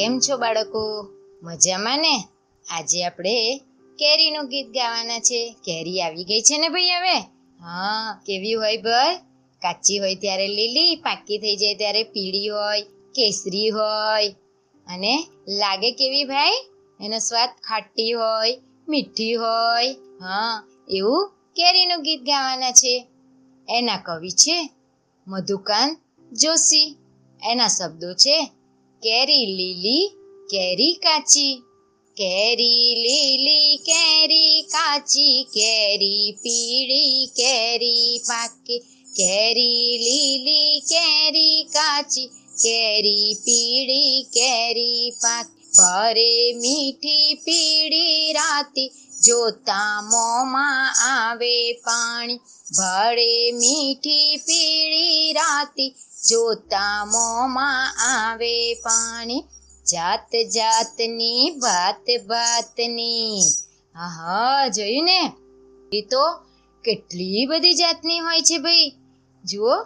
કેમ છો બાળકો? મજામાં ને? આજે આપણે કેરીનું ગીત ગાવાના છે. કેરી આવી ગઈ છે ને ભાઈ હવે? હા, કેવી હોય ભાઈ? કાચી હોય ત્યારે લીલી, પાકી થઈ જાય ત્યારે પીળી હોય, કેસરી હોય. અને લાગે કેવી ભાઈ? એનો સ્વાદ ખાટી હોય, મીઠી હોય. હા, એવું કેરીનું ગીત ગાવાના છે. એના કવિ છે મધુકાંત જોશી. એના શબ્દો છે કેરી લીલી, કેરી કાચી. કેરી લીલી, કેરી કાચી, કેરી પીળી, કેરી પાકી. કેરી લીલી, કેરી કાચી, કેરી પીળી, કેરી પાકી. ભરે મીઠી પીળી રાતી, જોતા મોમાં આવે પાણી. ભળે મીઠી પીળી રાતી જોતા મોમાં આવે પાણી. જાત જાતની ભાત ભાતની હા જોયું ને એ તો કેટલી બધી જાતની હોય છે ભાઈ. જુઓ,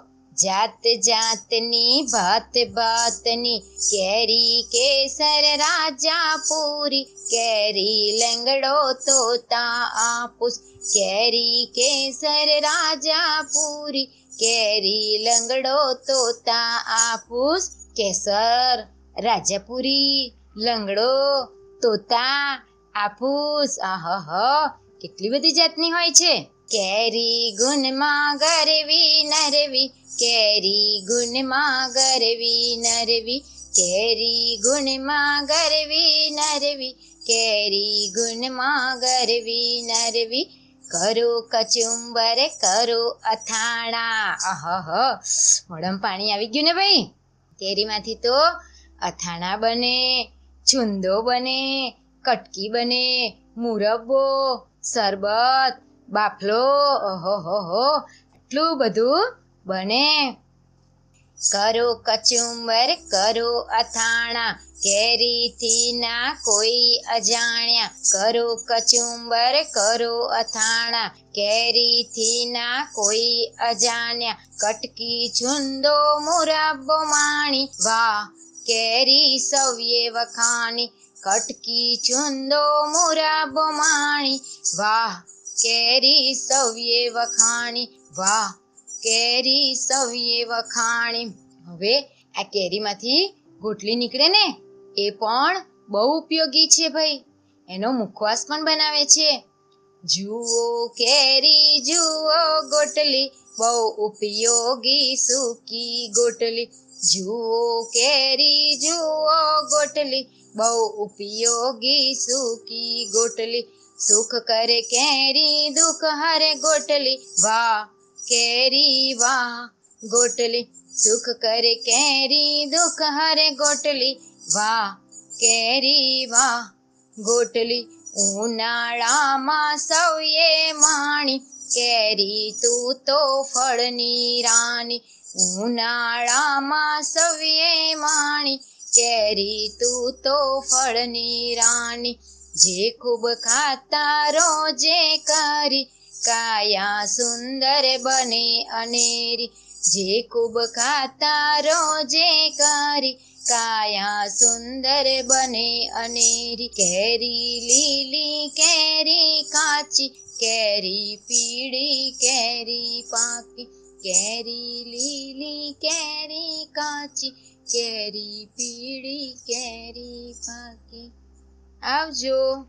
જાત જાતની ભાત ભાતની કેરી કેસર રાજા પૂરી. કેરી લંગડો તોતા આપુસ. કેરી કેસર રાજા પૂરી. કેરી લંગડો તોતા આપુસ કેસર, રાજાપુરી, લંગડો તોતા આપુસ. આહ કેટલી બધી જાતની હોય છે. કેરી ગુણમાં ગરવી, નરવી. કેરી ગુણમાં ગરવી, નરવી. કેરી ગુણમાં ગરવી, નરવી. કેરી ગુણમાં ગરવી, નરવી. કરો કચુંબર, કરો અથાણા. અહહ મોડમ પાણી આવી ગયું ને ભાઈ? કેરીમાંથી તો અથાણા બને, છુંદો બને, કટકી બને, મુરબ્બો, શરબત, બાફલો. ઓહો હો હો એટલું બધું બને. કરો કચુંબર, કરો અથાણા. કેરીથી ના કોઈ અજાણ્યા. કરો કચુંબર, કરો અથાણા. કેરીથી ના કોઈ અજાણ્યા. કટકી છુંદો મુરાબો માણી. વાહ, કેરી સવ્યે વખાણી. કટકી છુંદો મુરાબો માણી. વાહ, કેરી સવ્યે વખાણી. વાહ, કેરી સવ્યે વખાણી. હવે આ કેરીમાંથી ગોટલી નીકળે ને એ પણ બહુ ઉપયોગી છે ભાઈ. એનો મુખવાસ પણ બનાવે છે. જુઓ કેરી, જુઓ ગોટલી, બહુ ઉપયોગી સૂકી ગોટલી. જુઓ કેરી, જુઓ ગોટલી, બહુ ઉપયોગી સૂકી ગોટલી. સુખ કરે કેરી, દુઃખ હરે ગોટલી. વાહ, કેરી, વાહ ગોટલી. સુખ કરે કેરી, દુઃખ હરે ગોટલી. વાહ, કેરી વાહ. ગોટલી ઉનાળામાં સૌએ માણી. કેરી તું તો ફળની રાની ઉનાળામાં સૌએ માણી. કેરી તું તો ફળની રાની જે ખૂબ ખાતા રોજે કરી. કાયા સુંદર બને અનેરી. જે ખૂબ ખાતા રોજે કરી. સુંદર બને અનેરી કેરી, લીલી કેરી કાચી, કેરી પીળી, કેરી પાકી, કેરી લીલી, કેરી કાચી, કેરી પીળી, કેરી પાકી. આવજો.